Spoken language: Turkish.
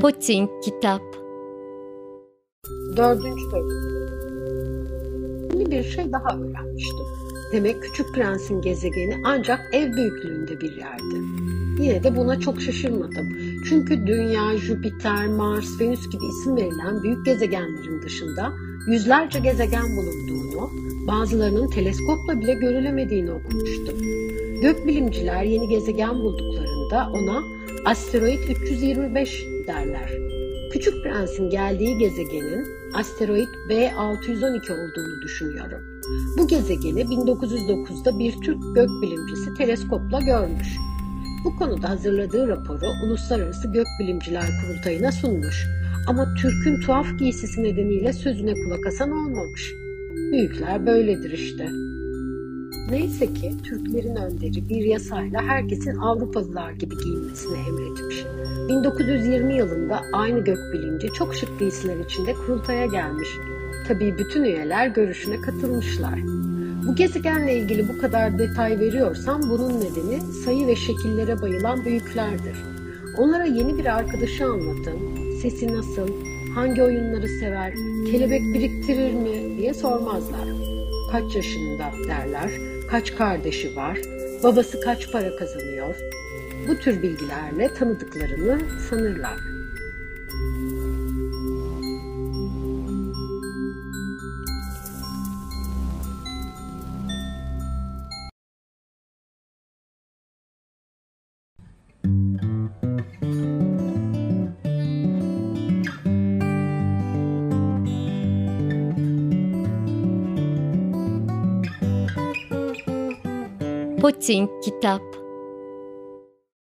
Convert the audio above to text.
Putin Kitap Dördüncü bölüm. Bir şey daha öğrenmiştim. Demek Küçük Prens'in gezegeni ancak ev büyüklüğünde bir yerdi. Yine de buna çok şaşırmadım. Çünkü Dünya, Jüpiter, Mars, Venüs gibi isim verilen büyük gezegenlerin dışında yüzlerce gezegen bulunduğunu, bazılarının teleskopla bile görülemediğini okumuştum. Gökbilimciler yeni gezegen bulduklarında ona asteroid 325 derler. Küçük Prens'in geldiği gezegenin asteroid B612 olduğunu düşünüyorum. Bu gezegeni 1909'da bir Türk gökbilimcisi teleskopla görmüş. Bu konuda hazırladığı raporu Uluslararası Gökbilimciler Kurultayı'na sunmuş. Ama Türk'ün tuhaf giysisi nedeniyle sözüne kulak asan olmamış. Büyükler böyledir işte. Neyse ki Türklerin önderi bir yasayla herkesin Avrupalılar gibi giyinmesini emretmiş. 1920 yılında aynı gökbilimci çok şık giysiler içinde kurultaya gelmiş. Tabii bütün üyeler görüşüne katılmışlar. Bu gezegenle ilgili bu kadar detay veriyorsam bunun nedeni sayı ve şekillere bayılan büyüklerdir. Onlara yeni bir arkadaşı anlatın, sesi nasıl, hangi oyunları sever, kelebek biriktirir mi diye sormazlar. Kaç yaşında derler, kaç kardeşi var, babası kaç para kazanıyor. Bu tür bilgilerle tanıdıklarını sanırlar. Putin Kitap